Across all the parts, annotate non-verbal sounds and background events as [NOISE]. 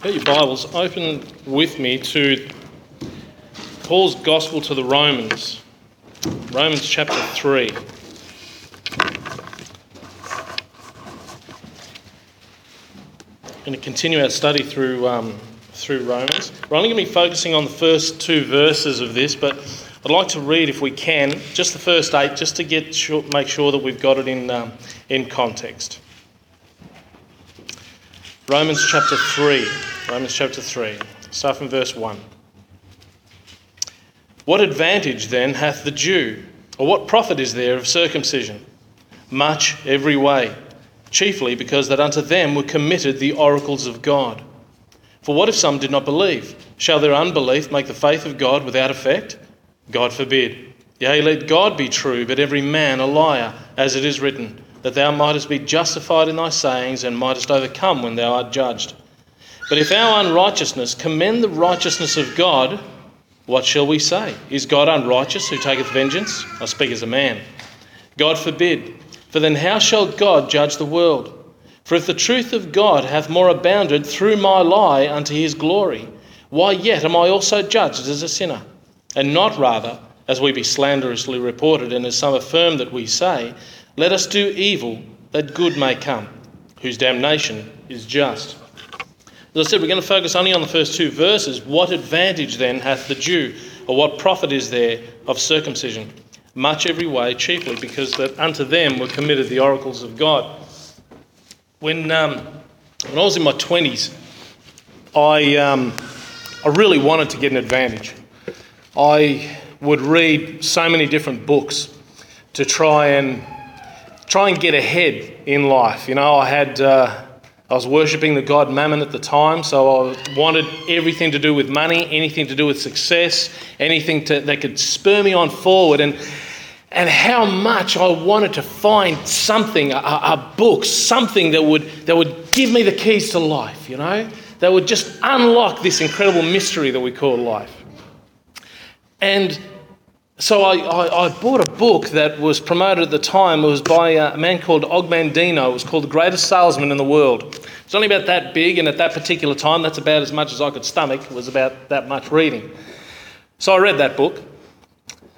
Get your Bibles open with me to Paul's Gospel to the Romans, Romans chapter 3. I'm going to continue our study through, um, through Romans. We're only going to be focusing on the first two verses of this, but I'd like to read, if we can, just the first eight, just to get sure, make sure that we've got it in, um, in context. Romans chapter 3. Romans chapter 3. Start from verse 1. What advantage then hath the Jew, or what profit is there of circumcision? Much every way, chiefly because that unto them were committed the oracles of God. For what if some did not believe? Shall their unbelief make the faith of God without effect? God forbid. Yea, let God be true, but every man a liar, as it is written that thou mightest be justified in thy sayings and mightest overcome when thou art judged. But if our unrighteousness commend the righteousness of God, what shall we say? Is God unrighteous who taketh vengeance? I speak as a man. God forbid. For then how shall God judge the world? For if the truth of God hath more abounded through my lie unto his glory, why yet am I also judged as a sinner? And not rather, as we be slanderously reported, and as some affirm that we say, let us do evil that good may come, whose damnation is just. As I said, we're going to focus only on the first two verses. What advantage then hath the Jew, or what profit is there of circumcision? Much every way, chiefly because that unto them were committed the oracles of God. When, um, when I was in my 20s, I, um, I really wanted to get an advantage. I would read so many different books to try and try and get ahead in life. You know, I had uh, I was worshipping the god Mammon at the time, so I wanted everything to do with money, anything to do with success, anything to, that could spur me on forward, and and how much I wanted to find something, a, a book, something that would that would give me the keys to life. You know, that would just unlock this incredible mystery that we call life. And so I, I, I, bought a book that was promoted at the time. It was by a man called Og Mandino. It was called The Greatest Salesman in the World. It's only about that big, and at that particular time, that's about as much as I could stomach. It was about that much reading. So I read that book,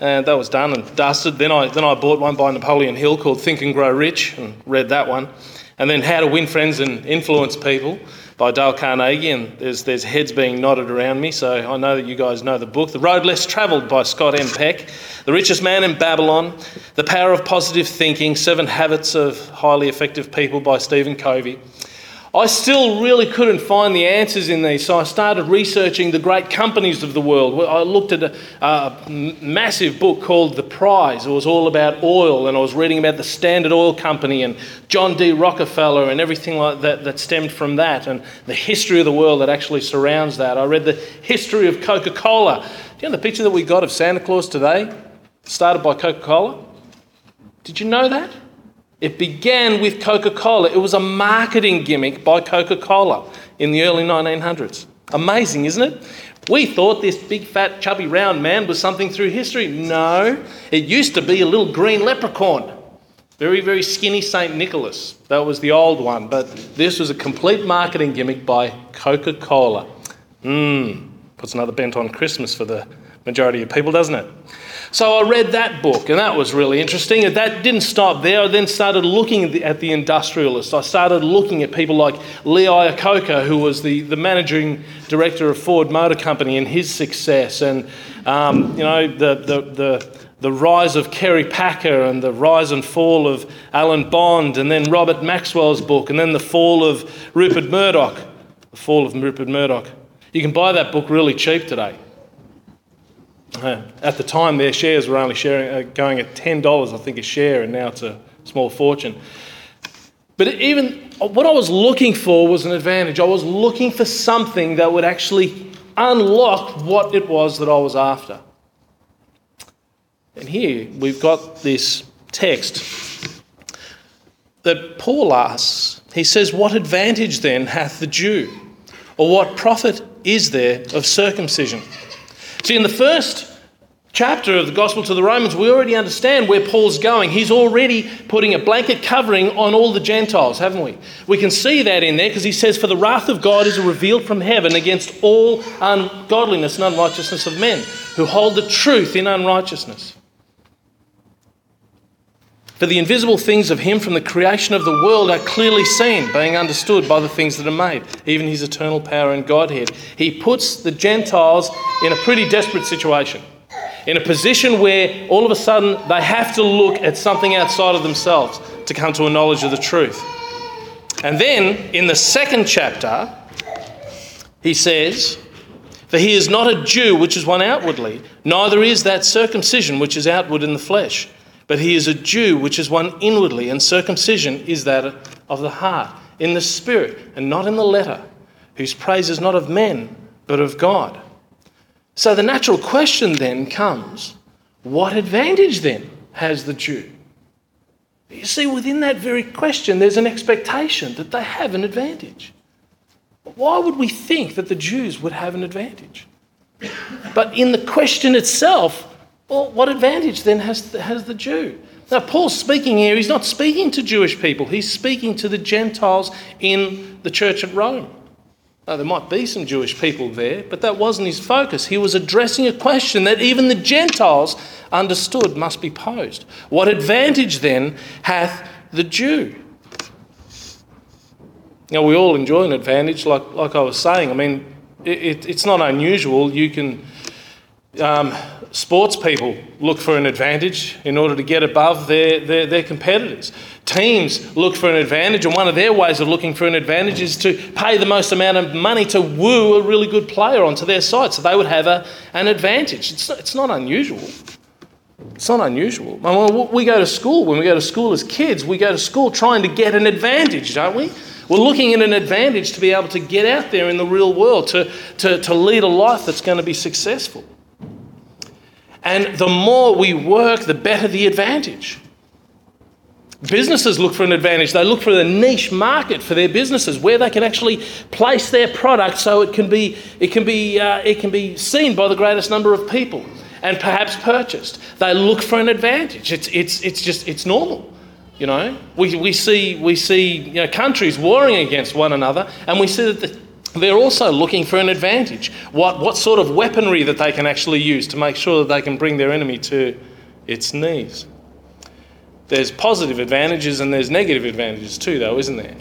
and that was done and dusted. Then I, then I bought one by Napoleon Hill called Think and Grow Rich, and read that one. And then How to Win Friends and Influence People by Dale Carnegie, and there's, there's heads being nodded around me, so I know that you guys know the book. The Road Less Travelled by Scott M. Peck, The Richest Man in Babylon, The Power of Positive Thinking, Seven Habits of Highly Effective People by Stephen Covey. I still really couldn't find the answers in these, so I started researching the great companies of the world. I looked at a, a, massive book called The Prize. It was all about oil, and I was reading about the Standard Oil Company and John D. Rockefeller and everything like that that stemmed from that, and the history of the world that actually surrounds that. I read the history of Coca Cola. Do you know the picture that we got of Santa Claus today? Started by Coca Cola? Did you know that? It began with Coca Cola. It was a marketing gimmick by Coca Cola in the early 1900s. Amazing, isn't it? We thought this big, fat, chubby, round man was something through history. No, it used to be a little green leprechaun. Very, very skinny St. Nicholas. That was the old one. But this was a complete marketing gimmick by Coca Cola. Mmm, puts another bent on Christmas for the majority of people, doesn't it? So I read that book, and that was really interesting. And that didn't stop there. I then started looking at the, at the industrialists. I started looking at people like Lee Iacocca, who was the, the managing director of Ford Motor Company, and his success, and um, you know the, the, the the rise of Kerry Packer and the rise and fall of Alan Bond, and then Robert Maxwell's book, and then the fall of Rupert Murdoch. The fall of Rupert Murdoch. You can buy that book really cheap today. Uh, at the time, their shares were only sharing, uh, going at $10, I think, a share, and now it's a small fortune. But even what I was looking for was an advantage. I was looking for something that would actually unlock what it was that I was after. And here we've got this text that Paul asks. He says, What advantage then hath the Jew? Or what profit is there of circumcision? See, in the first chapter of the Gospel to the Romans, we already understand where Paul's going. He's already putting a blanket covering on all the Gentiles, haven't we? We can see that in there because he says, For the wrath of God is revealed from heaven against all ungodliness and unrighteousness of men who hold the truth in unrighteousness. For the invisible things of him from the creation of the world are clearly seen, being understood by the things that are made, even his eternal power and Godhead. He puts the Gentiles in a pretty desperate situation in a position where all of a sudden they have to look at something outside of themselves to come to a knowledge of the truth. And then in the second chapter, he says, For he is not a Jew which is one outwardly, neither is that circumcision which is outward in the flesh, but he is a Jew which is one inwardly, and circumcision is that of the heart, in the spirit, and not in the letter, whose praise is not of men, but of God. So the natural question then comes what advantage then has the Jew? You see, within that very question, there's an expectation that they have an advantage. Why would we think that the Jews would have an advantage? But in the question itself, well, what advantage then has has the Jew? Now, Paul's speaking here, he's not speaking to Jewish people, he's speaking to the Gentiles in the church at Rome. Now, there might be some Jewish people there, but that wasn't his focus. He was addressing a question that even the Gentiles understood must be posed. What advantage then hath the Jew? Now, we all enjoy an advantage, like, like I was saying. I mean, it, it, it's not unusual. You can. Um, sports people look for an advantage in order to get above their, their, their, competitors. Teams look for an advantage, and one of their ways of looking for an advantage is to pay the most amount of money to woo a really good player onto their side so they would have a, an advantage. It's not, it's not unusual. It's not unusual. We go to school, when we go to school as kids, we go to school trying to get an advantage, don't we? We're looking at an advantage to be able to get out there in the real world, to, to, to lead a life that's going to be successful. And the more we work, the better the advantage. Businesses look for an advantage. They look for the niche market for their businesses where they can actually place their product so it can be, it can be, uh, it can be seen by the greatest number of people and perhaps purchased. They look for an advantage. It's, it's, it's just, it's normal. You know, we, we see, we see you know, countries warring against one another and we see that the they're also looking for an advantage. What, what sort of weaponry that they can actually use to make sure that they can bring their enemy to its knees. There's positive advantages and there's negative advantages too, though, isn't there?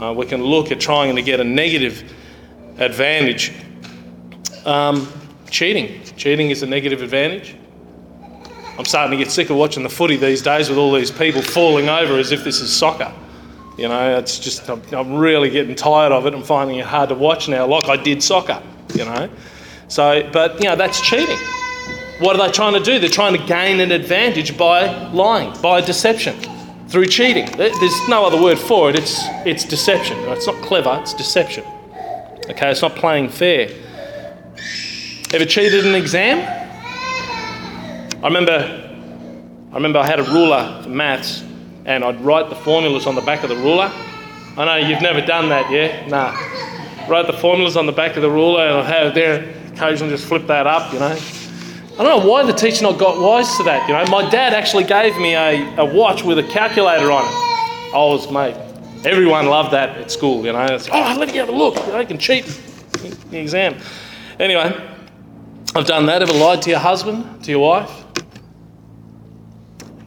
Uh, we can look at trying to get a negative advantage. Um, cheating. Cheating is a negative advantage. I'm starting to get sick of watching the footy these days with all these people falling over as if this is soccer. You know, it's just, I'm, I'm really getting tired of it and finding it hard to watch now, like I did soccer, you know. So, but, you know, that's cheating. What are they trying to do? They're trying to gain an advantage by lying, by deception, through cheating. There's no other word for it. It's, it's deception. It's not clever, it's deception. Okay, it's not playing fair. Ever cheated in an exam? I remember, I remember I had a ruler for maths and I'd write the formulas on the back of the ruler. I know you've never done that, yeah? Nah. Write the formulas on the back of the ruler and I'd have there occasionally just flip that up, you know. I don't know why the teacher not got wise to that, you know. My dad actually gave me a, a watch with a calculator on it. I was, mate, everyone loved that at school, you know. It's, oh, let me have a look, you can cheat the exam. Anyway, I've done that. Ever lied to your husband, to your wife?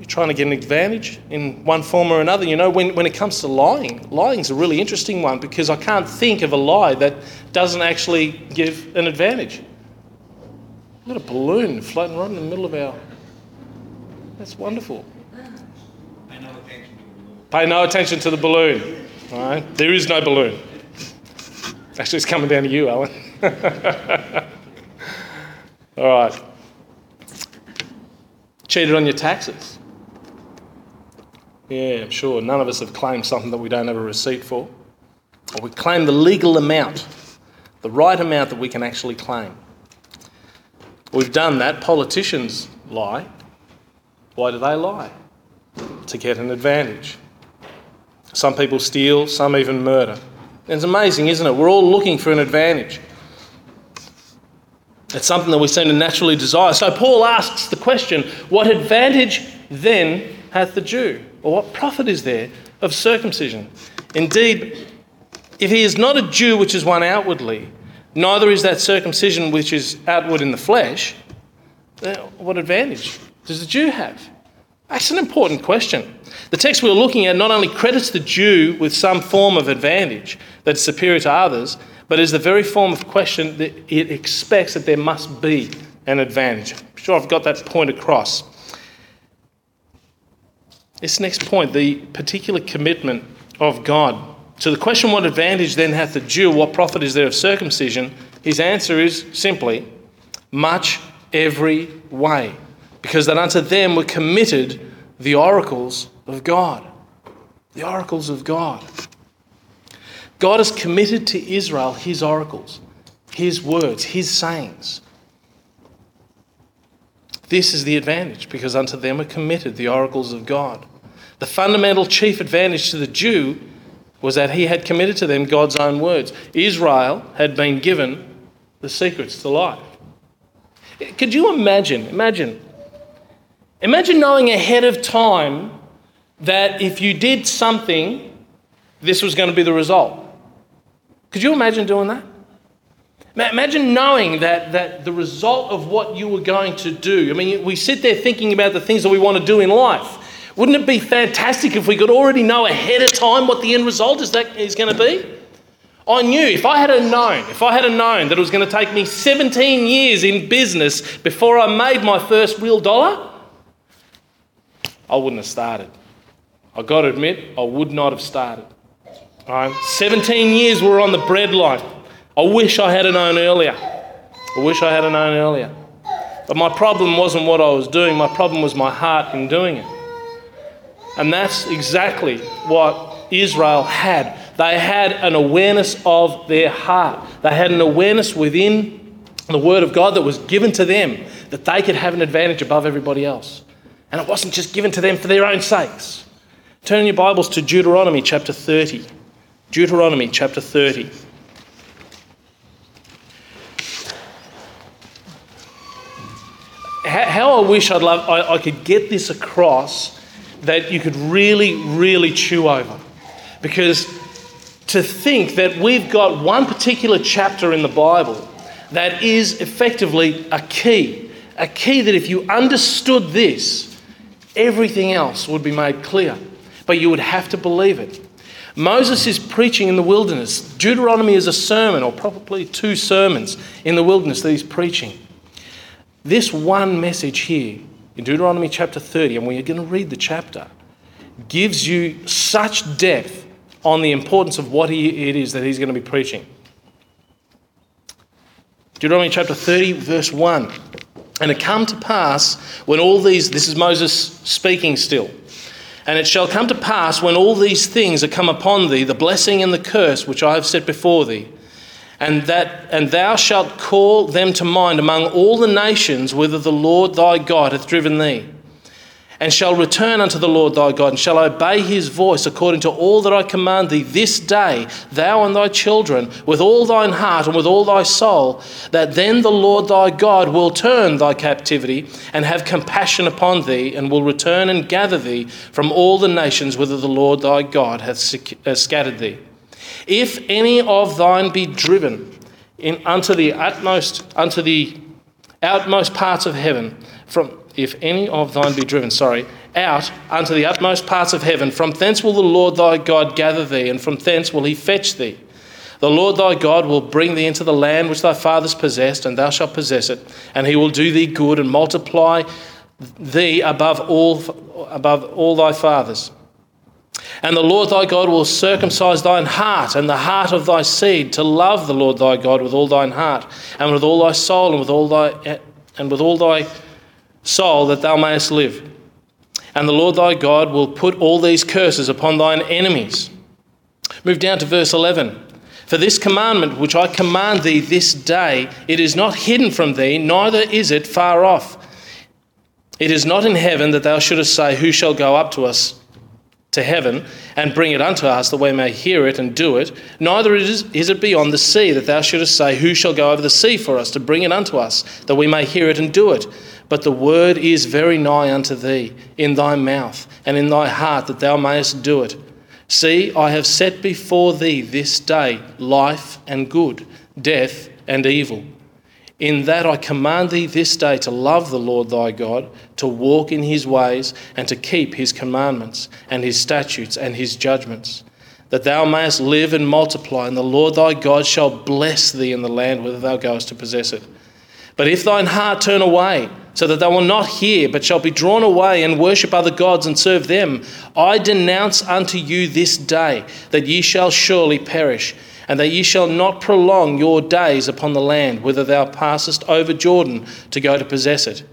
Trying to get an advantage in one form or another. You know, when, when it comes to lying, lying's a really interesting one because I can't think of a lie that doesn't actually give an advantage. We've got a balloon floating right in the middle of our. That's wonderful. Pay no attention to the balloon. Pay no attention to the balloon. All right? There is no balloon. Actually, it's coming down to you, Alan. [LAUGHS] All right. Cheated on your taxes. Yeah, sure. None of us have claimed something that we don't have a receipt for. Or we claim the legal amount, the right amount that we can actually claim. We've done that. Politicians lie. Why do they lie? To get an advantage. Some people steal, some even murder. It's amazing, isn't it? We're all looking for an advantage. It's something that we seem to naturally desire. So Paul asks the question what advantage then hath the Jew? Or what profit is there of circumcision? Indeed, if he is not a Jew which is one outwardly, neither is that circumcision which is outward in the flesh, what advantage does the Jew have? That's an important question. The text we're looking at not only credits the Jew with some form of advantage that's superior to others, but is the very form of question that it expects that there must be an advantage. I'm sure I've got that point across. This next point, the particular commitment of God. To the question, what advantage then hath the Jew? What profit is there of circumcision? His answer is simply, much every way, because that unto them were committed the oracles of God. The oracles of God. God has committed to Israel his oracles, his words, his sayings. This is the advantage, because unto them are committed the oracles of God. The fundamental chief advantage to the Jew was that he had committed to them God's own words. Israel had been given the secrets to life. Could you imagine? Imagine. Imagine knowing ahead of time that if you did something, this was going to be the result. Could you imagine doing that? Imagine knowing that, that the result of what you were going to do. I mean, we sit there thinking about the things that we want to do in life. Wouldn't it be fantastic if we could already know ahead of time what the end result is, that is going to be? I knew if I had known, if I had known that it was going to take me 17 years in business before I made my first real dollar, I wouldn't have started. I got to admit, I would not have started. Right? 17 years were on the breadline. I wish I had known earlier. I wish I had known earlier. But my problem wasn't what I was doing, my problem was my heart in doing it. And that's exactly what Israel had. They had an awareness of their heart, they had an awareness within the Word of God that was given to them that they could have an advantage above everybody else. And it wasn't just given to them for their own sakes. Turn your Bibles to Deuteronomy chapter 30. Deuteronomy chapter 30. How I wish I'd love, I, I could get this across that you could really, really chew over. Because to think that we've got one particular chapter in the Bible that is effectively a key, a key that if you understood this, everything else would be made clear. But you would have to believe it. Moses is preaching in the wilderness. Deuteronomy is a sermon, or probably two sermons in the wilderness that he's preaching. This one message here in Deuteronomy chapter 30, and we're going to read the chapter, gives you such depth on the importance of what he, it is that he's going to be preaching. Deuteronomy chapter 30, verse 1. And it come to pass when all these, this is Moses speaking still. And it shall come to pass when all these things are come upon thee, the blessing and the curse which I have set before thee, and that and thou shalt call them to mind among all the nations whither the Lord thy God hath driven thee and shall return unto the Lord thy God, and shall obey his voice according to all that I command thee this day, thou and thy children, with all thine heart and with all thy soul, that then the Lord thy God will turn thy captivity and have compassion upon thee, and will return and gather thee from all the nations whither the Lord thy God hath scattered thee. If any of thine be driven in, unto the utmost, unto the outmost parts of heaven, from if any of thine be driven, sorry, out unto the utmost parts of heaven, from thence will the Lord thy God gather thee, and from thence will he fetch thee. The Lord thy God will bring thee into the land which thy fathers possessed, and thou shalt possess it, and he will do thee good and multiply thee above all, above all thy fathers. And the Lord thy God will circumcise thine heart and the heart of thy seed to love the Lord thy God with all thine heart and with all thy soul and with all thy and with all thy soul that thou mayest live. And the Lord thy God will put all these curses upon thine enemies. Move down to verse 11. For this commandment which I command thee this day, it is not hidden from thee, neither is it far off. It is not in heaven that thou shouldest say, Who shall go up to us? To heaven and bring it unto us that we may hear it and do it. Neither is, it beyond the sea that thou shouldest say, Who shall go over the sea for us to bring it unto us that we may hear it and do it? But the word is very nigh unto thee, in thy mouth and in thy heart, that thou mayest do it. See, I have set before thee this day life and good, death and evil. In that I command thee this day to love the Lord thy God, to walk in his ways, and to keep his commandments, and his statutes, and his judgments, that thou mayest live and multiply, and the Lord thy God shall bless thee in the land whither thou goest to possess it. But if thine heart turn away, so that thou wilt not hear, but shall be drawn away and worship other gods and serve them, I denounce unto you this day that ye shall surely perish and that ye shall not prolong your days upon the land whither thou passest over Jordan to go to possess it.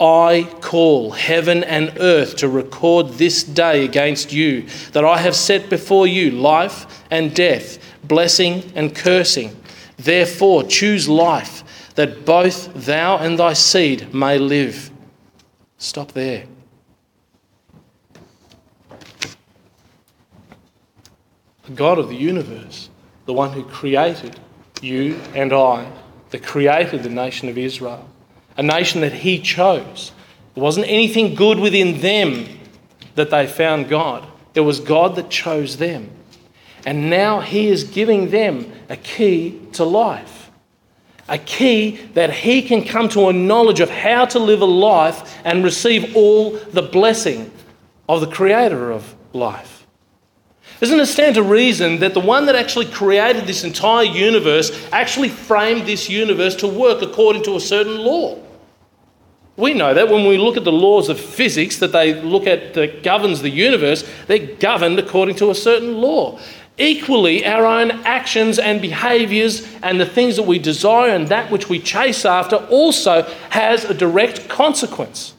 I call heaven and earth to record this day against you, that I have set before you life and death, blessing and cursing. Therefore, choose life, that both thou and thy seed may live. Stop there. The God of the universe the one who created you and I, that created the nation of Israel, a nation that he chose. There wasn't anything good within them that they found God, it was God that chose them. And now he is giving them a key to life. A key that he can come to a knowledge of how to live a life and receive all the blessing of the creator of life. Doesn't it stand to reason that the one that actually created this entire universe actually framed this universe to work according to a certain law? We know that when we look at the laws of physics that they look at that governs the universe, they're governed according to a certain law. Equally, our own actions and behaviours and the things that we desire and that which we chase after also has a direct consequence.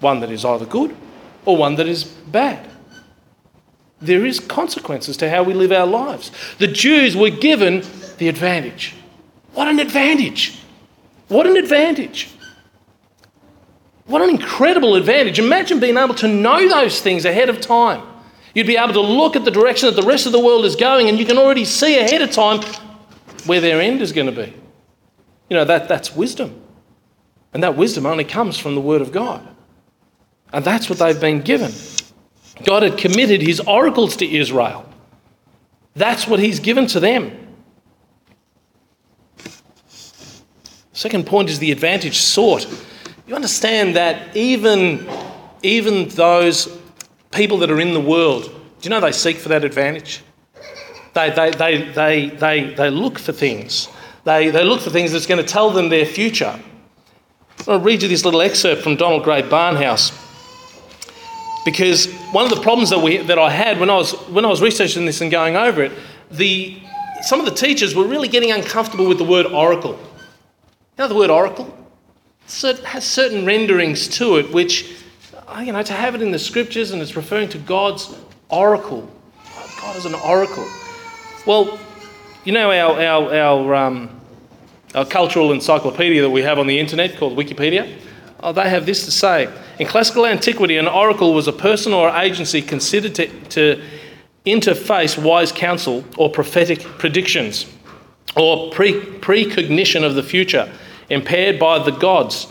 One that is either good or one that is bad. There is consequences to how we live our lives. The Jews were given the advantage. What an advantage! What an advantage! What an incredible advantage. Imagine being able to know those things ahead of time. You'd be able to look at the direction that the rest of the world is going, and you can already see ahead of time where their end is going to be. You know, that, that's wisdom. And that wisdom only comes from the Word of God. And that's what they've been given. God had committed his oracles to Israel. That's what he's given to them. Second point is the advantage sought. You understand that even, even those people that are in the world, do you know they seek for that advantage? They, they, they, they, they, they look for things. They, they look for things that's going to tell them their future. I'll read you this little excerpt from Donald Grey Barnhouse. Because one of the problems that, we, that I had when I, was, when I was researching this and going over it, the, some of the teachers were really getting uncomfortable with the word oracle. You know the word oracle? it has certain renderings to it, which, uh, you know, to have it in the scriptures and it's referring to God's oracle. God is an oracle. Well, you know our, our, our, um, our cultural encyclopedia that we have on the internet called Wikipedia? Oh, they have this to say. In classical antiquity, an oracle was a person or agency considered to, to interface wise counsel or prophetic predictions or pre- precognition of the future, impaired by the gods,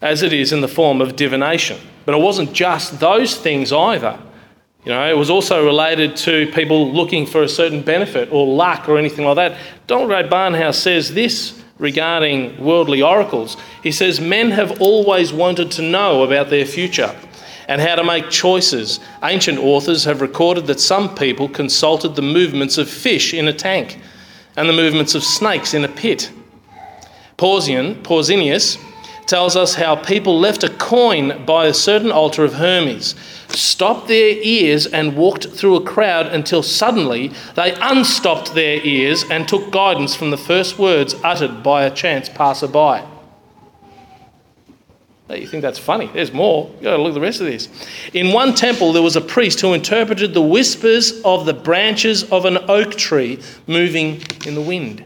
as it is in the form of divination. But it wasn't just those things either. You know, it was also related to people looking for a certain benefit or luck or anything like that. Donald Grey Barnhouse says this regarding worldly oracles. He says, Men have always wanted to know about their future and how to make choices. Ancient authors have recorded that some people consulted the movements of fish in a tank and the movements of snakes in a pit. Pausian, Pausanias tells us how people left a coin by a certain altar of Hermes stopped their ears and walked through a crowd until suddenly they unstopped their ears and took guidance from the first words uttered by a chance passerby. You think that's funny? There's more. You got to look at the rest of this. In one temple, there was a priest who interpreted the whispers of the branches of an oak tree moving in the wind.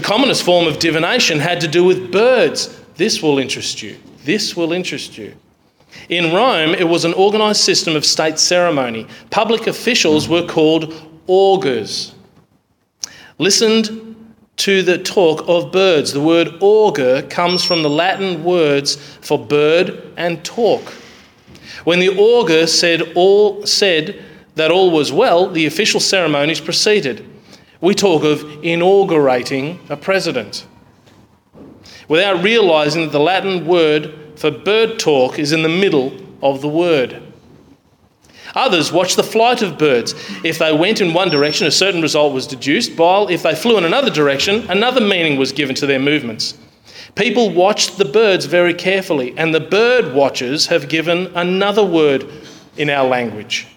The commonest form of divination had to do with birds. This will interest you. This will interest you. In Rome, it was an organised system of state ceremony. Public officials were called augurs. Listened to the talk of birds. The word augur comes from the Latin words for bird and talk. When the augur said all said that all was well, the official ceremonies proceeded. We talk of inaugurating a president. Without realizing that the Latin word for bird talk is in the middle of the word. Others watched the flight of birds. If they went in one direction, a certain result was deduced, while if they flew in another direction, another meaning was given to their movements. People watched the birds very carefully, and the bird watchers have given another word in our language.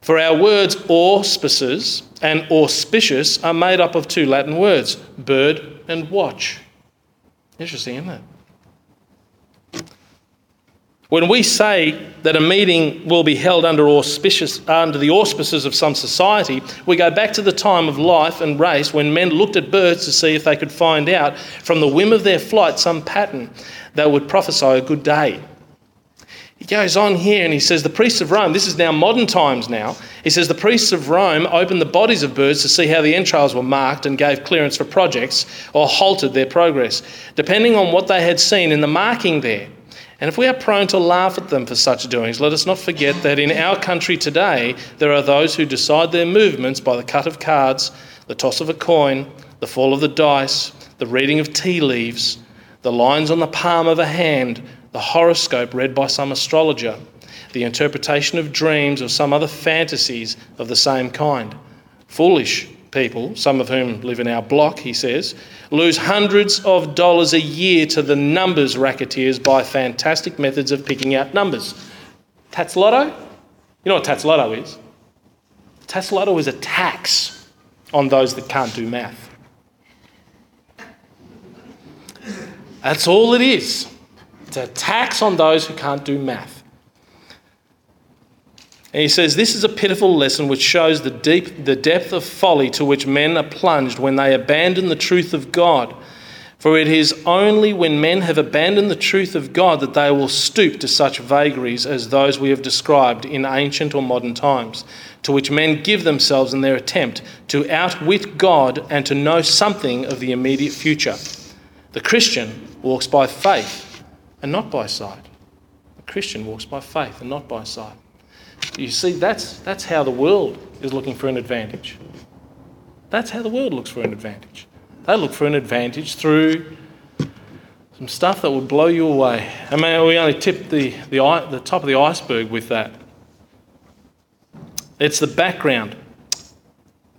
For our words auspices and auspicious are made up of two Latin words, bird and watch. Interesting, isn't it? When we say that a meeting will be held under, auspicious, under the auspices of some society, we go back to the time of life and race when men looked at birds to see if they could find out from the whim of their flight some pattern that would prophesy a good day. He goes on here and he says, The priests of Rome, this is now modern times now, he says, The priests of Rome opened the bodies of birds to see how the entrails were marked and gave clearance for projects or halted their progress, depending on what they had seen in the marking there. And if we are prone to laugh at them for such doings, let us not forget that in our country today there are those who decide their movements by the cut of cards, the toss of a coin, the fall of the dice, the reading of tea leaves, the lines on the palm of a hand, the horoscope read by some astrologer, the interpretation of dreams or some other fantasies of the same kind. Foolish people, some of whom live in our block, he says, lose hundreds of dollars a year to the numbers racketeers by fantastic methods of picking out numbers. Tattslotto? You know what Tattslotto is? Tattslotto is a tax on those that can't do math. That's all it is. It's a tax on those who can't do math. And he says, This is a pitiful lesson which shows the, deep, the depth of folly to which men are plunged when they abandon the truth of God. For it is only when men have abandoned the truth of God that they will stoop to such vagaries as those we have described in ancient or modern times, to which men give themselves in their attempt to outwit God and to know something of the immediate future. The Christian walks by faith and not by sight. A Christian walks by faith and not by sight. You see, that's, that's how the world is looking for an advantage. That's how the world looks for an advantage. They look for an advantage through some stuff that will blow you away. I mean, we only tipped the, the, the top of the iceberg with that. It's the background.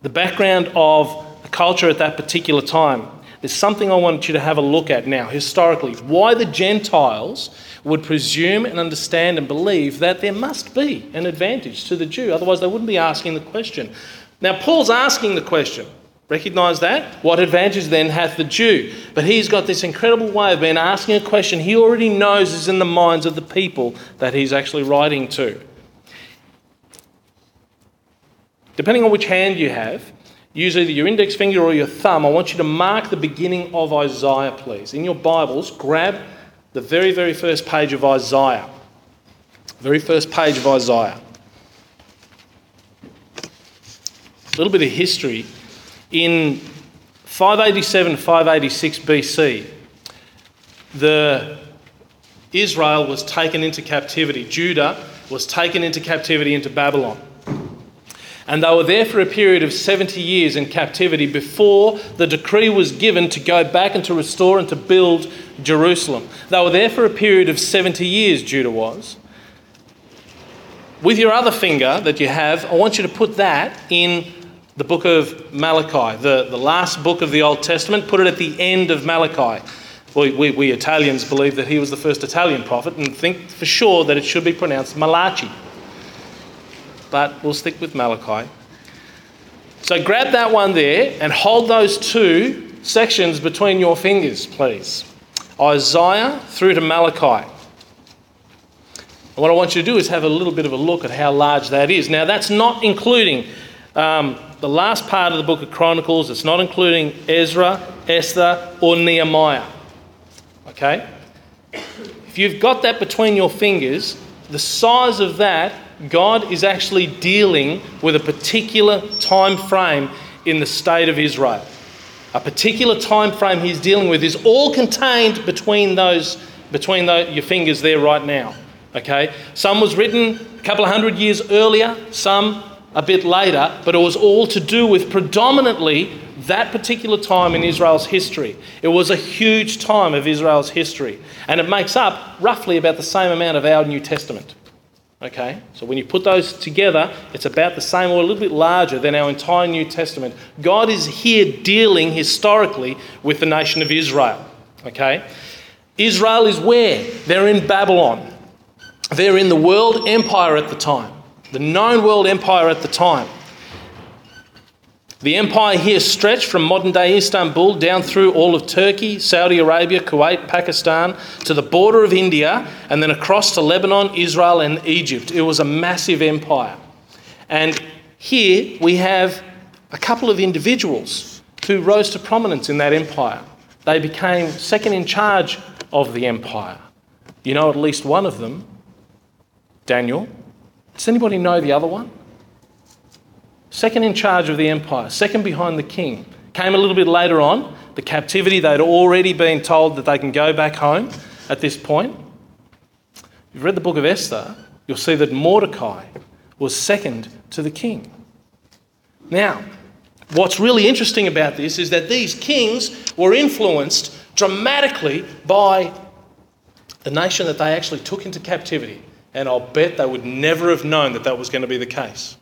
The background of the culture at that particular time. There's something I want you to have a look at now, historically. Why the Gentiles would presume and understand and believe that there must be an advantage to the Jew, otherwise, they wouldn't be asking the question. Now, Paul's asking the question. Recognize that? What advantage then hath the Jew? But he's got this incredible way of being asking a question he already knows is in the minds of the people that he's actually writing to. Depending on which hand you have, use either your index finger or your thumb. I want you to mark the beginning of Isaiah, please. In your Bibles, grab the very, very first page of Isaiah. Very first page of Isaiah. A little bit of history. In 587 586 BC, the Israel was taken into captivity. Judah was taken into captivity into Babylon. And they were there for a period of 70 years in captivity before the decree was given to go back and to restore and to build Jerusalem. They were there for a period of 70 years, Judah was. With your other finger that you have, I want you to put that in the book of Malachi, the, the last book of the Old Testament. Put it at the end of Malachi. We, we, we Italians believe that he was the first Italian prophet and think for sure that it should be pronounced Malachi but we'll stick with Malachi. So grab that one there and hold those two sections between your fingers, please. Isaiah through to Malachi. And what I want you to do is have a little bit of a look at how large that is. Now, that's not including um, the last part of the book of Chronicles, it's not including Ezra, Esther, or Nehemiah. Okay? if you've got that between your fingers, the size of that, God is actually dealing with a particular time frame in the state of Israel. A particular time frame he's dealing with is all contained between those between the, your fingers there right now. Okay? Some was written a couple of hundred years earlier, some a bit later, but it was all to do with predominantly that particular time in Israel's history. It was a huge time of Israel's history, and it makes up roughly about the same amount of our New Testament. Okay? So when you put those together, it's about the same or a little bit larger than our entire New Testament. God is here dealing historically with the nation of Israel. Okay? Israel is where? They're in Babylon. They're in the world empire at the time, the known world empire at the time. The empire here stretched from modern day Istanbul down through all of Turkey, Saudi Arabia, Kuwait, Pakistan, to the border of India, and then across to Lebanon, Israel, and Egypt. It was a massive empire. And here we have a couple of individuals who rose to prominence in that empire. They became second in charge of the empire. You know at least one of them, Daniel. Does anybody know the other one? Second in charge of the empire, second behind the king. Came a little bit later on, the captivity, they'd already been told that they can go back home at this point. If you've read the book of Esther, you'll see that Mordecai was second to the king. Now, what's really interesting about this is that these kings were influenced dramatically by the nation that they actually took into captivity. And I'll bet they would never have known that that was going to be the case.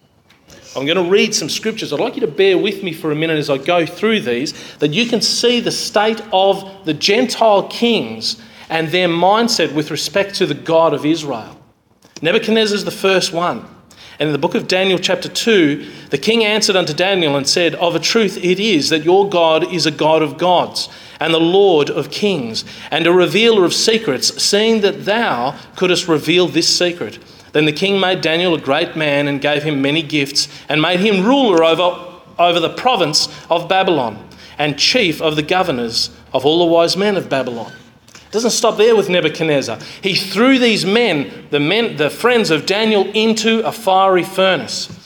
I'm going to read some scriptures. I'd like you to bear with me for a minute as I go through these, that you can see the state of the Gentile kings and their mindset with respect to the God of Israel. Nebuchadnezzar is the first one. And in the book of Daniel, chapter 2, the king answered unto Daniel and said, Of a truth it is that your God is a God of gods, and the Lord of kings, and a revealer of secrets, seeing that thou couldst reveal this secret. Then the king made Daniel a great man and gave him many gifts, and made him ruler over, over the province of Babylon, and chief of the governors of all the wise men of Babylon. It doesn't stop there with Nebuchadnezzar. He threw these men, the men, the friends of Daniel, into a fiery furnace.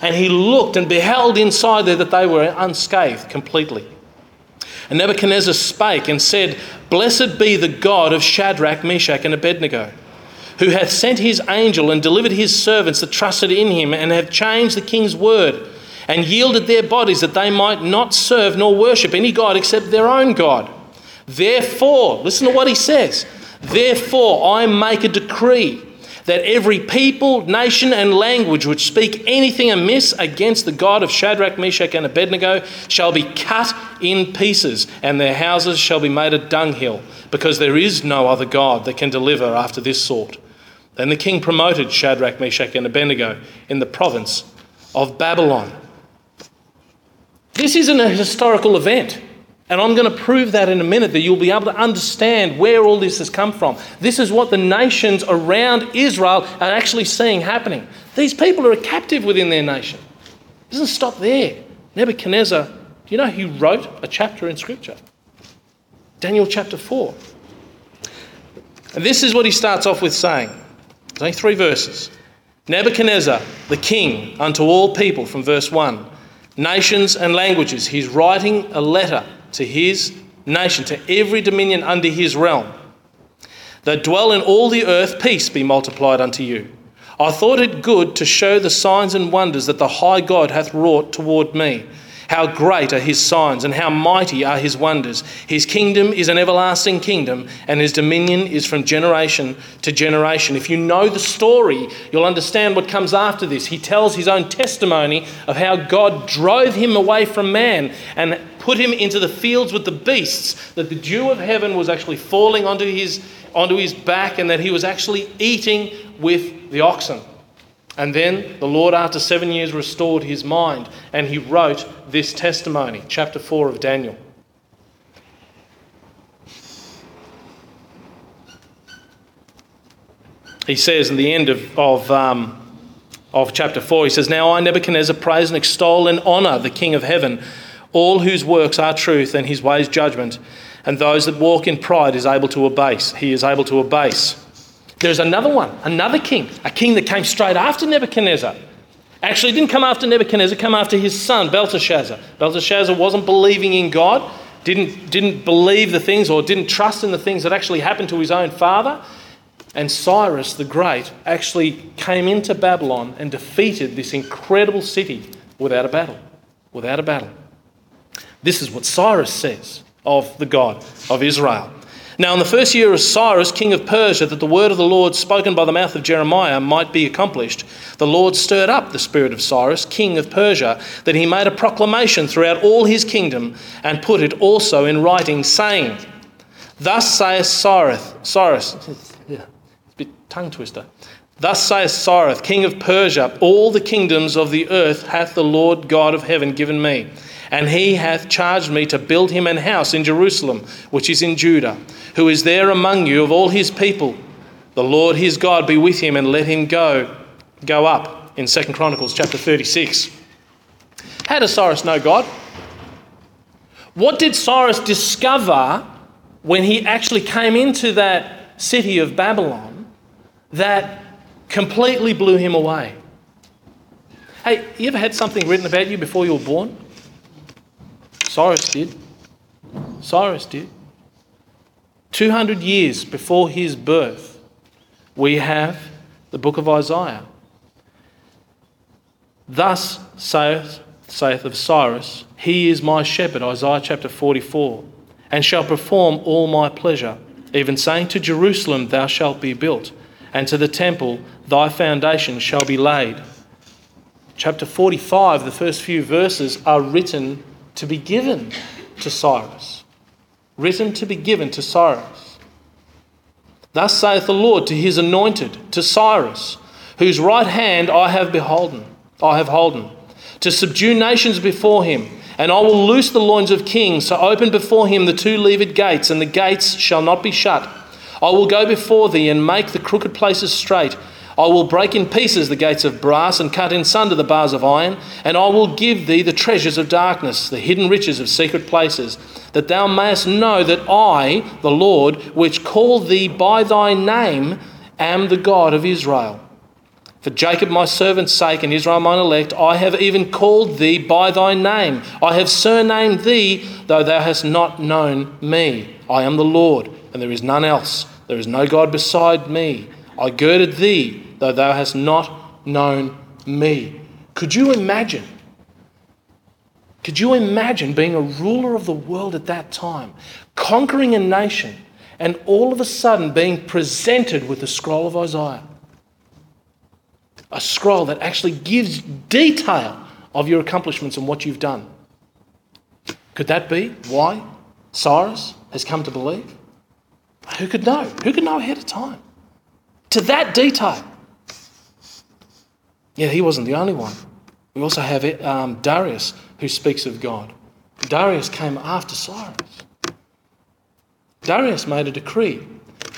And he looked and beheld inside there that they were unscathed completely. And Nebuchadnezzar spake and said, Blessed be the God of Shadrach, Meshach, and Abednego who hath sent his angel and delivered his servants that trusted in him and have changed the king's word and yielded their bodies that they might not serve nor worship any God except their own God. Therefore, listen to what he says. Therefore, I make a decree that every people, nation, and language which speak anything amiss against the God of Shadrach, Meshach, and Abednego shall be cut in pieces, and their houses shall be made a dunghill, because there is no other God that can deliver after this sort. Then the king promoted Shadrach, Meshach, and Abednego in the province of Babylon. This isn't a historical event. And I'm going to prove that in a minute that you'll be able to understand where all this has come from. This is what the nations around Israel are actually seeing happening. These people are a captive within their nation. It doesn't stop there. Nebuchadnezzar, do you know he wrote a chapter in Scripture? Daniel chapter 4. And this is what he starts off with saying. There's only three verses. Nebuchadnezzar, the king, unto all people, from verse 1, nations and languages. He's writing a letter to his nation, to every dominion under his realm. That dwell in all the earth, peace be multiplied unto you. I thought it good to show the signs and wonders that the high God hath wrought toward me. How great are his signs and how mighty are his wonders. His kingdom is an everlasting kingdom, and his dominion is from generation to generation. If you know the story, you'll understand what comes after this. He tells his own testimony of how God drove him away from man and put him into the fields with the beasts, that the dew of heaven was actually falling onto his, onto his back, and that he was actually eating with the oxen. And then the Lord, after seven years, restored his mind and he wrote this testimony, chapter 4 of Daniel. He says in the end of, of, um, of chapter 4, he says, Now I, Nebuchadnezzar, praise and extol and honour the King of heaven, all whose works are truth and his ways judgment and those that walk in pride is able to abase. He is able to abase. There's another one, another king, a king that came straight after Nebuchadnezzar. Actually, didn't come after Nebuchadnezzar, come after his son, Belteshazzar. Belteshazzar wasn't believing in God, didn't, didn't believe the things or didn't trust in the things that actually happened to his own father. And Cyrus the Great actually came into Babylon and defeated this incredible city without a battle. Without a battle. This is what Cyrus says of the God of Israel. Now, in the first year of Cyrus, king of Persia, that the word of the Lord spoken by the mouth of Jeremiah might be accomplished, the Lord stirred up the spirit of Cyrus, king of Persia, that he made a proclamation throughout all his kingdom and put it also in writing, saying, Thus saith Cyrus, Cyrus, [LAUGHS] yeah, a bit tongue twister. Thus saith Cyrus, king of Persia, all the kingdoms of the earth hath the Lord God of heaven given me and he hath charged me to build him an house in Jerusalem, which is in Judah, who is there among you of all his people. The Lord his God be with him, and let him go, go up. In 2 Chronicles chapter 36. How does Cyrus know God? What did Cyrus discover when he actually came into that city of Babylon that completely blew him away? Hey, you ever had something written about you before you were born? Cyrus did. Cyrus did. 200 years before his birth, we have the book of Isaiah. Thus saith, saith of Cyrus, He is my shepherd, Isaiah chapter 44, and shall perform all my pleasure, even saying to Jerusalem, Thou shalt be built, and to the temple, Thy foundation shall be laid. Chapter 45, the first few verses are written to be given to Cyrus. Written to be given to Cyrus. Thus saith the Lord to his anointed, to Cyrus, whose right hand I have beholden, I have holden, to subdue nations before him, and I will loose the loins of kings, to open before him the two levered gates, and the gates shall not be shut. I will go before thee and make the crooked places straight. I will break in pieces the gates of brass and cut in sunder the bars of iron, and I will give thee the treasures of darkness, the hidden riches of secret places, that thou mayest know that I, the Lord, which call thee by thy name, am the God of Israel. For Jacob my servant's sake and Israel mine elect, I have even called thee by thy name. I have surnamed thee, though thou hast not known me. I am the Lord, and there is none else. There is no God beside me. I girded thee, though thou hast not known me. Could you imagine? Could you imagine being a ruler of the world at that time, conquering a nation, and all of a sudden being presented with the scroll of Isaiah? A scroll that actually gives detail of your accomplishments and what you've done. Could that be why Cyrus has come to believe? Who could know? Who could know ahead of time? To that detail. Yeah, he wasn't the only one. We also have um, Darius who speaks of God. Darius came after Cyrus. Darius made a decree.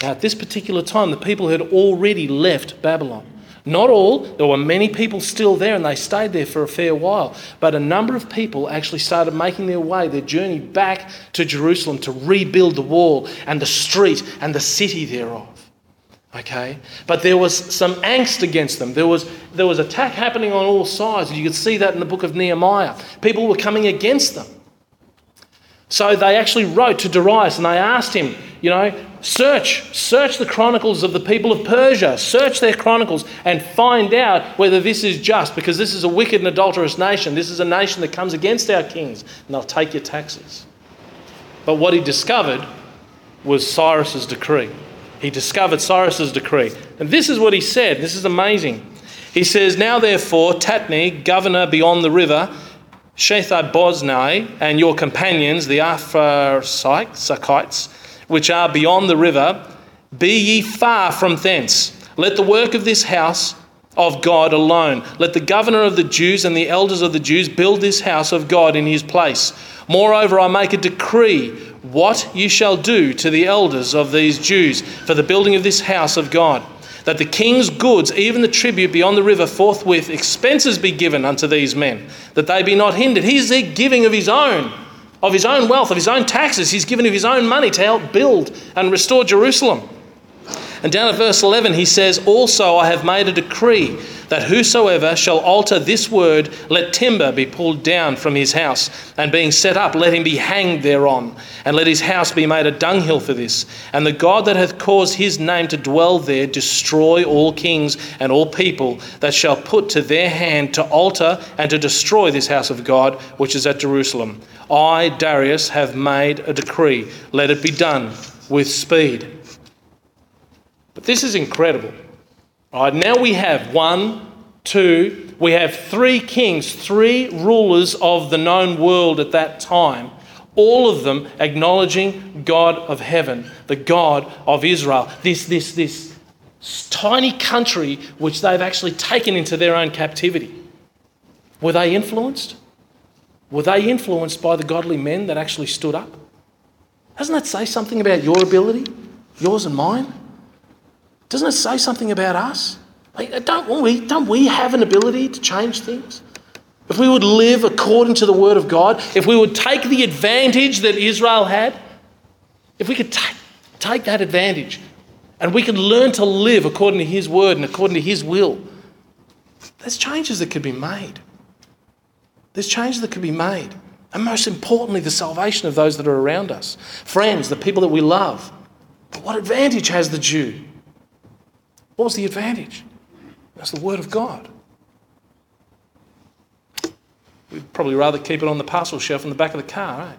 Now, at this particular time, the people had already left Babylon. Not all, there were many people still there and they stayed there for a fair while. But a number of people actually started making their way, their journey back to Jerusalem to rebuild the wall and the street and the city thereof. Okay? But there was some angst against them. There was, there was attack happening on all sides. You could see that in the book of Nehemiah. People were coming against them. So they actually wrote to Darius and they asked him, you know, search, search the chronicles of the people of Persia, search their chronicles and find out whether this is just, because this is a wicked and adulterous nation. This is a nation that comes against our kings and they'll take your taxes. But what he discovered was Cyrus's decree he discovered Cyrus's decree. And this is what he said. This is amazing. He says, Now therefore, Tatni, governor beyond the river, Shethar and your companions, the Aphrasites, which are beyond the river, be ye far from thence. Let the work of this house of God alone. Let the governor of the Jews and the elders of the Jews build this house of God in his place. Moreover, I make a decree what you shall do to the elders of these Jews for the building of this house of God. That the king's goods, even the tribute beyond the river, forthwith expenses be given unto these men, that they be not hindered. He's the giving of his own, of his own wealth, of his own taxes. He's given of his own money to help build and restore Jerusalem. And down at verse 11, he says, Also I have made a decree that whosoever shall alter this word, let timber be pulled down from his house, and being set up, let him be hanged thereon, and let his house be made a dunghill for this. And the God that hath caused his name to dwell there destroy all kings and all people that shall put to their hand to alter and to destroy this house of God, which is at Jerusalem. I, Darius, have made a decree. Let it be done with speed. This is incredible. All right, now we have one, two, we have three kings, three rulers of the known world at that time, all of them acknowledging God of heaven, the God of Israel. This, this, this tiny country which they've actually taken into their own captivity. Were they influenced? Were they influenced by the godly men that actually stood up? Doesn't that say something about your ability, yours and mine? Doesn't it say something about us? Like, don't, we, don't we have an ability to change things? If we would live according to the Word of God, if we would take the advantage that Israel had, if we could take, take that advantage and we could learn to live according to His Word and according to His will, there's changes that could be made. There's changes that could be made. And most importantly, the salvation of those that are around us friends, the people that we love. But what advantage has the Jew? What was the advantage? That's the Word of God. We'd probably rather keep it on the parcel shelf in the back of the car, right?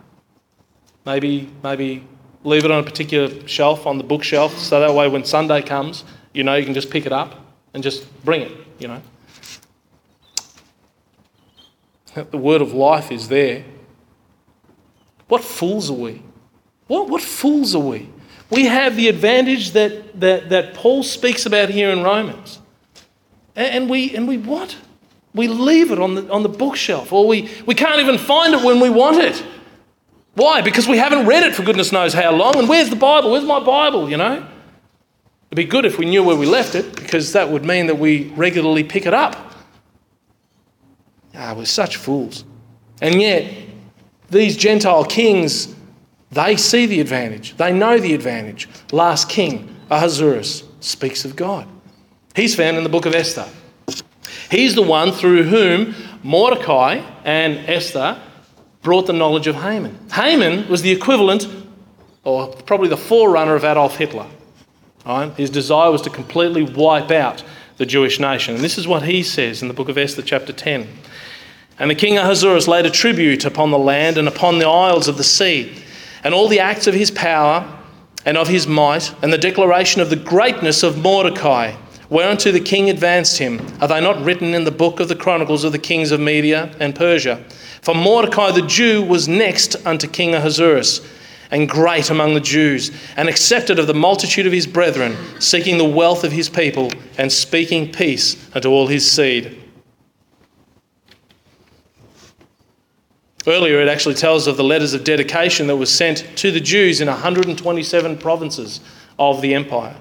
Maybe, maybe leave it on a particular shelf on the bookshelf so that way when Sunday comes, you know, you can just pick it up and just bring it, you know. The word of life is there. What fools are we? What, what fools are we? We have the advantage that, that, that Paul speaks about here in Romans. And, we, and we what? We leave it on the, on the bookshelf, or we, we can't even find it when we want it. Why? Because we haven't read it for goodness knows how long. And where's the Bible? Where's my Bible? You know? It'd be good if we knew where we left it, because that would mean that we regularly pick it up. Ah, we're such fools. And yet, these Gentile kings they see the advantage, they know the advantage. Last king, Ahasuerus, speaks of God. He's found in the book of Esther. He's the one through whom Mordecai and Esther brought the knowledge of Haman. Haman was the equivalent, or probably the forerunner of Adolf Hitler. Right? His desire was to completely wipe out the Jewish nation. And this is what he says in the book of Esther, chapter 10. And the king Ahasuerus laid a tribute upon the land and upon the isles of the sea and all the acts of his power and of his might, and the declaration of the greatness of Mordecai, whereunto the king advanced him, are they not written in the book of the chronicles of the kings of Media and Persia? For Mordecai the Jew was next unto King Ahasuerus, and great among the Jews, and accepted of the multitude of his brethren, seeking the wealth of his people, and speaking peace unto all his seed. Earlier, it actually tells of the letters of dedication that was sent to the Jews in 127 provinces of the empire.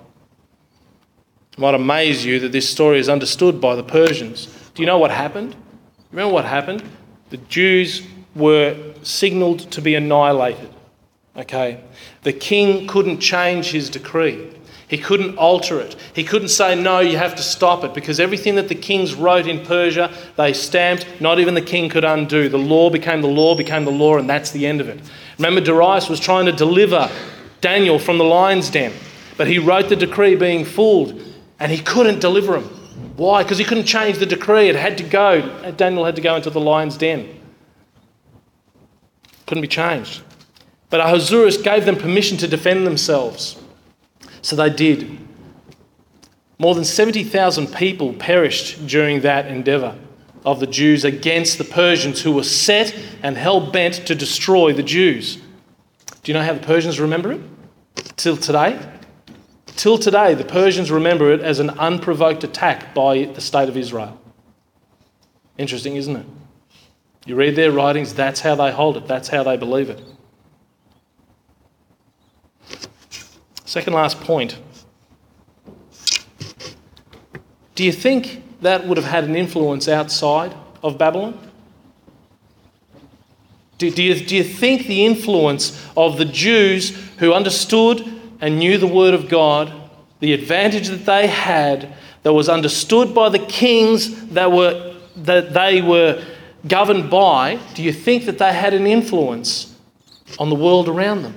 It might amaze you that this story is understood by the Persians. Do you know what happened? Remember what happened? The Jews were signalled to be annihilated. Okay? The king couldn't change his decree. He couldn't alter it. He couldn't say, no, you have to stop it, because everything that the kings wrote in Persia, they stamped, not even the king could undo. The law became the law, became the law, and that's the end of it. Remember, Darius was trying to deliver Daniel from the lion's den, but he wrote the decree being fooled, and he couldn't deliver him. Why? Because he couldn't change the decree. It had to go. Daniel had to go into the lion's den. Couldn't be changed. But Ahasuerus gave them permission to defend themselves. So they did. More than 70,000 people perished during that endeavour of the Jews against the Persians who were set and hell bent to destroy the Jews. Do you know how the Persians remember it? Till today? Till today, the Persians remember it as an unprovoked attack by the state of Israel. Interesting, isn't it? You read their writings, that's how they hold it, that's how they believe it. Second last point. Do you think that would have had an influence outside of Babylon? Do, do, you, do you think the influence of the Jews who understood and knew the Word of God, the advantage that they had, that was understood by the kings that, were, that they were governed by, do you think that they had an influence on the world around them?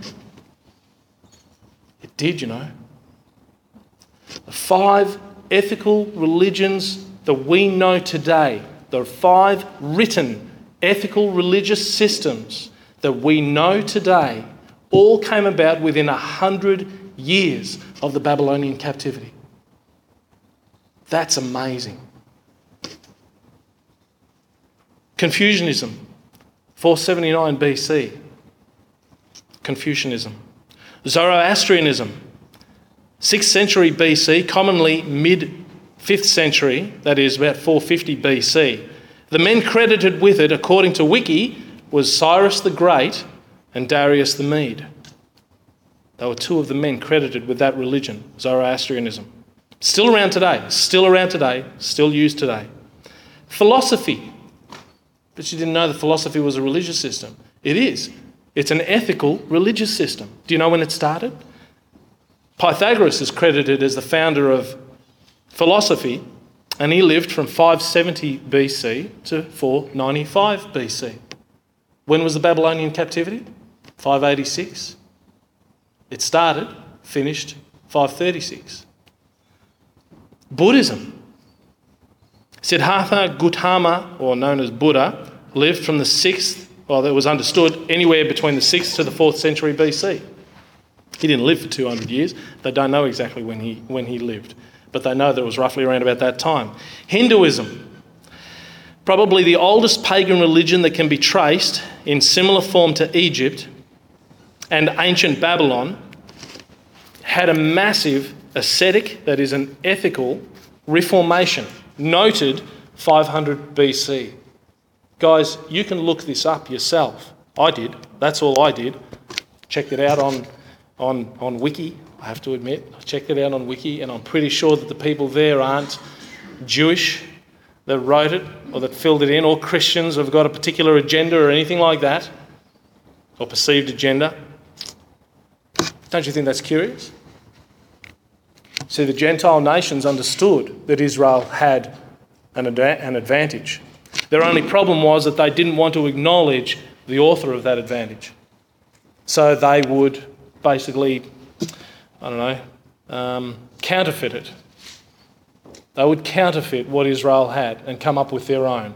Did, you know. The five ethical religions that we know today, the five written ethical religious systems that we know today, all came about within a hundred years of the Babylonian captivity. That's amazing. Confucianism, 479 BC. Confucianism. Zoroastrianism, 6th century BC, commonly mid 5th century, that is about 450 BC. The men credited with it, according to Wiki, was Cyrus the Great and Darius the Mede. They were two of the men credited with that religion, Zoroastrianism. Still around today, still around today, still used today. Philosophy. But you didn't know that philosophy was a religious system. It is. It's an ethical religious system. Do you know when it started? Pythagoras is credited as the founder of philosophy, and he lived from 570 BC to 495 BC. When was the Babylonian captivity? 586. It started, finished 536. Buddhism. Siddhartha Gautama, or known as Buddha, lived from the 6th, well, that was understood, anywhere between the 6th to the 4th century BC. He didn't live for 200 years. They don't know exactly when he, when he lived, but they know that it was roughly around about that time. Hinduism, probably the oldest pagan religion that can be traced in similar form to Egypt and ancient Babylon, had a massive ascetic, that is, an ethical reformation, noted 500 BC. Guys, you can look this up yourself. I did. That's all I did. Checked it out on on, on Wiki, I have to admit. I checked it out on Wiki, and I'm pretty sure that the people there aren't Jewish that wrote it or that filled it in, or Christians have got a particular agenda or anything like that, or perceived agenda. Don't you think that's curious? See, the Gentile nations understood that Israel had an, ad- an advantage. Their only problem was that they didn't want to acknowledge the author of that advantage. So they would basically, I don't know, um, counterfeit it. They would counterfeit what Israel had and come up with their own,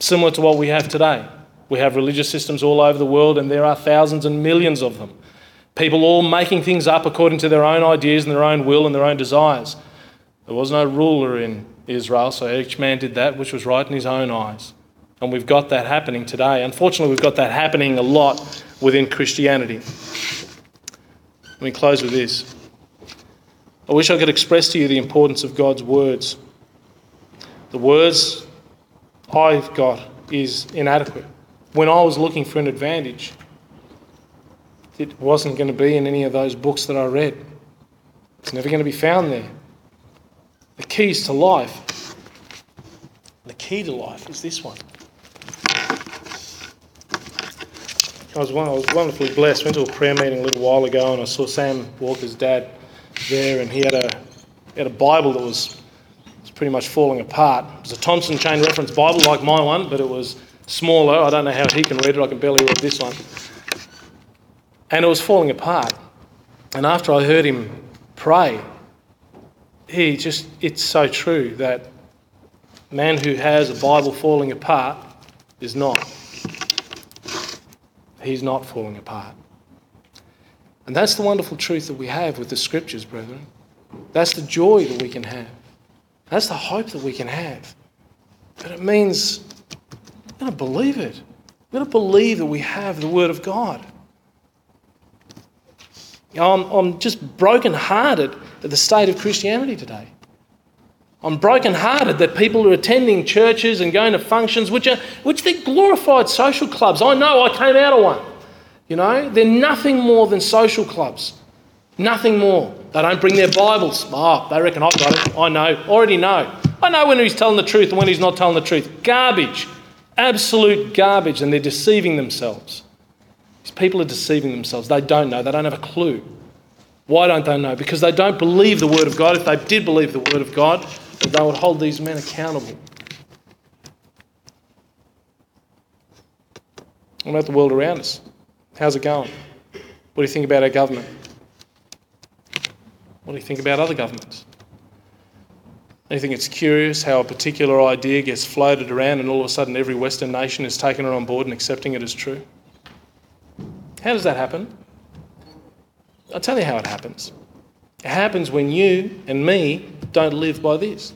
similar to what we have today. We have religious systems all over the world, and there are thousands and millions of them. People all making things up according to their own ideas and their own will and their own desires. There was no ruler in Israel, so each man did that which was right in his own eyes. And we've got that happening today. Unfortunately, we've got that happening a lot within Christianity. Let me close with this. I wish I could express to you the importance of God's words. The words I've got is inadequate. When I was looking for an advantage, it wasn't going to be in any of those books that I read. It's never going to be found there. The keys to life, the key to life is this one. I was, I was wonderfully blessed. Went to a prayer meeting a little while ago, and I saw Sam Walker's dad there, and he had a he had a Bible that was was pretty much falling apart. It was a Thompson Chain Reference Bible, like my one, but it was smaller. I don't know how he can read it. I can barely read this one, and it was falling apart. And after I heard him pray, he just it's so true that man who has a Bible falling apart is not he's not falling apart. And that's the wonderful truth that we have with the scriptures, brethren. That's the joy that we can have. That's the hope that we can have. But it means we've got to believe it. We've got to believe that we have the Word of God. I'm, I'm just broken-hearted at the state of Christianity today. I'm broken-hearted that people are attending churches and going to functions which are which they're glorified social clubs. I know I came out of one. You know, they're nothing more than social clubs. Nothing more. They don't bring their Bibles. Oh, they reckon I've got it. I know. Already know. I know when he's telling the truth and when he's not telling the truth. Garbage. Absolute garbage, and they're deceiving themselves. These people are deceiving themselves. They don't know, they don't have a clue. Why don't they know? Because they don't believe the Word of God. If they did believe the Word of God, they would hold these men accountable. What about the world around us? How's it going? What do you think about our government? What do you think about other governments? Do you think it's curious how a particular idea gets floated around and all of a sudden every Western nation is taking it on board and accepting it as true? How does that happen? I'll tell you how it happens. It happens when you and me don't live by this.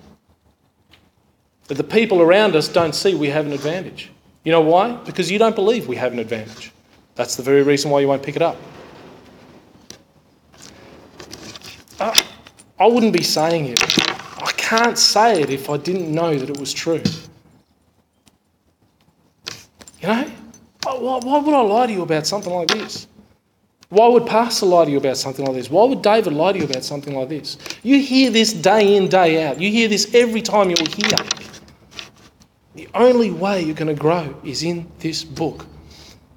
That the people around us don't see we have an advantage. You know why? Because you don't believe we have an advantage. That's the very reason why you won't pick it up. I, wouldn't be saying it I can't say it if I didn't know that it was true. You know? Why would I lie to you about something like this? Why would Pastor lie to you about something like this? Why would David lie to you about something like this? You hear this day in, day out. You hear this every time you're here. The only way you're going to grow is in this book.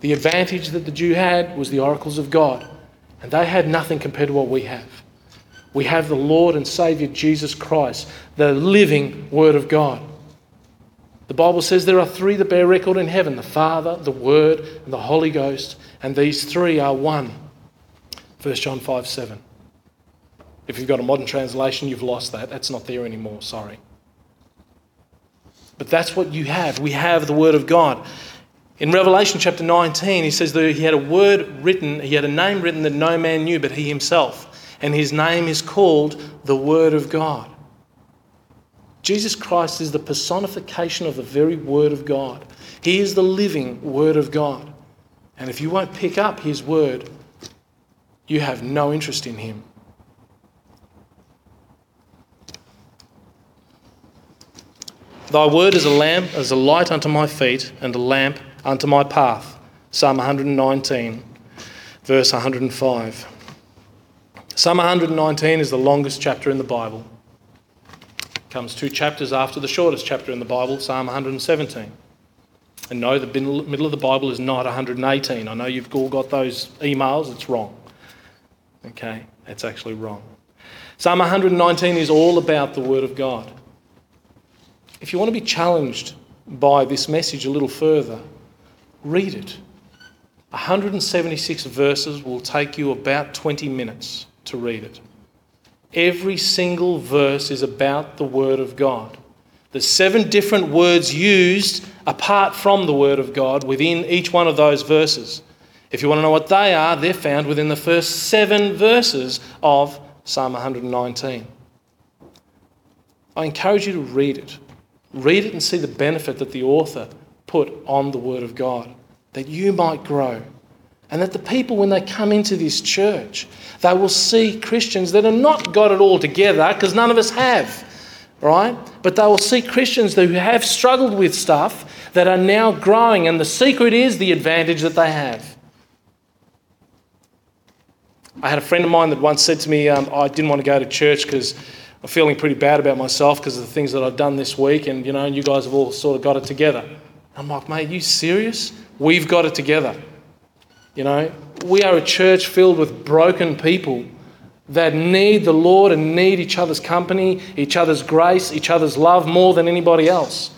The advantage that the Jew had was the oracles of God, and they had nothing compared to what we have. We have the Lord and Saviour Jesus Christ, the living Word of God. The Bible says there are three that bear record in heaven the Father, the Word, and the Holy Ghost, and these three are one. 1 John 5 7. If you've got a modern translation, you've lost that. That's not there anymore, sorry. But that's what you have. We have the Word of God. In Revelation chapter 19, he says that he had a word written, he had a name written that no man knew but he himself and his name is called the Word of God. Jesus Christ is the personification of the very Word of God. He is the living Word of God. And if you won't pick up His Word, you have no interest in Him. Thy word is a lamp, as a light unto my feet, and a lamp unto my path. Psalm 119, verse 105. Psalm 119 is the longest chapter in the Bible. Comes two chapters after the shortest chapter in the Bible, Psalm 117. And no, the middle of the Bible is not 118. I know you've all got those emails, it's wrong. Okay, it's actually wrong. Psalm 119 is all about the Word of God. If you want to be challenged by this message a little further, read it. 176 verses will take you about 20 minutes to read it. Every single verse is about the Word of God. The seven different words used apart from the Word of God within each one of those verses. If you want to know what they are, they're found within the first seven verses of Psalm 119. I encourage you to read it. Read it and see the benefit that the author put on the Word of God, that you might grow. And that the people, when they come into this church, they will see Christians that are not got it all together, because none of us have, right? But they will see Christians who have struggled with stuff that are now growing, and the secret is the advantage that they have. I had a friend of mine that once said to me, um, I didn't want to go to church because I'm feeling pretty bad about myself because of the things that I've done this week, and you know, you guys have all sort of got it together. I'm like, mate, you serious? We've got it together. You know, we are a church filled with broken people that need the Lord and need each other's company, each other's grace, each other's love more than anybody else.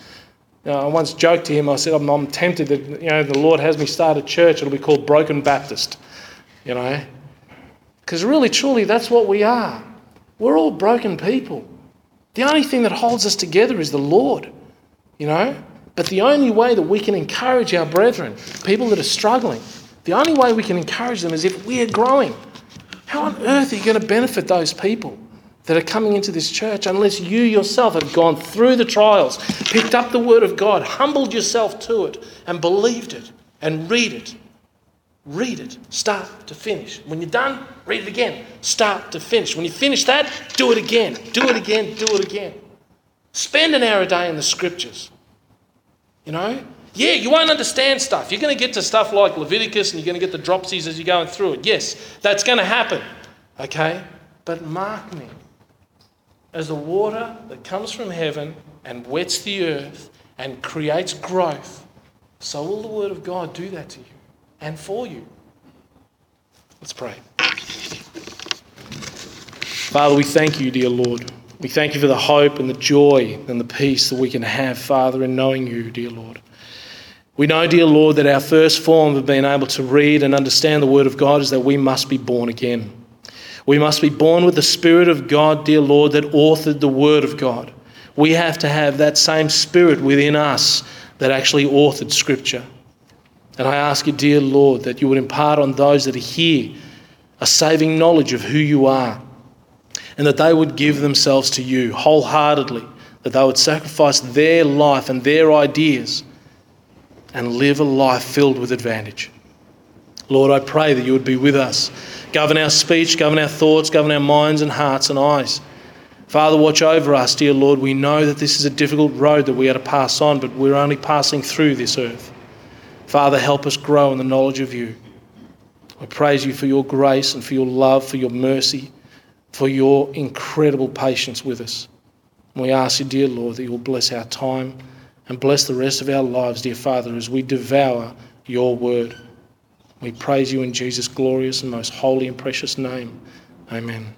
You know, I once joked to him, I said, I'm, I'm, tempted that you know, the Lord has me start a church, it'll be called Broken Baptist. You know? Because really, truly, that's what we are. We're all broken people. The only thing that holds us together is the Lord. You know? But the only way that we can encourage our brethren, people that are struggling, the only way we can encourage them is if we are growing. How on earth are you going to benefit those people that are coming into this church unless you yourself have gone through the trials, picked up the Word of God, humbled yourself to it, and believed it, and read it? Read it, start to finish. When you're done, read it again, start to finish. When you finish that, do it again, do it again, do it again. Spend an hour a day in the scriptures. You know, yeah, you won't understand stuff. You're going to get to stuff like Leviticus and you're going to get the dropsies as you're going through it. Yes, that's going to happen. Okay? But mark me as the water that comes from heaven and wets the earth and creates growth So will the Word of God do that to you and for you. Let's pray. Father, we thank you, dear Lord. We thank you for the hope and the joy and the peace that we can have, Father, in knowing you, dear Lord. We know, dear Lord, that our first form of being able to read and understand the Word of God is that we must be born again. We must be born with the Spirit of God, dear Lord, that authored the Word of God. We have to have that same Spirit within us that actually authored Scripture. And I ask you, dear Lord, that you would impart on those that are here a saving knowledge of who you are, and that they would give themselves to you wholeheartedly, that they would sacrifice their life and their ideas and live a life filled with advantage. Lord, I pray that you would be with us. Govern our speech, govern our thoughts, govern our minds and hearts and eyes. Father, watch over us, dear Lord. We know that this is a difficult road that we are to pass on, but we're only passing through this earth. Father, help us grow in the knowledge of you. I praise you for your grace and for your love, for your mercy, for your incredible patience with us. And we ask you, dear Lord, that you will bless our time and bless the rest of our lives, dear Father, as we devour your word. We praise you in Jesus' glorious and most holy and precious name. Amen.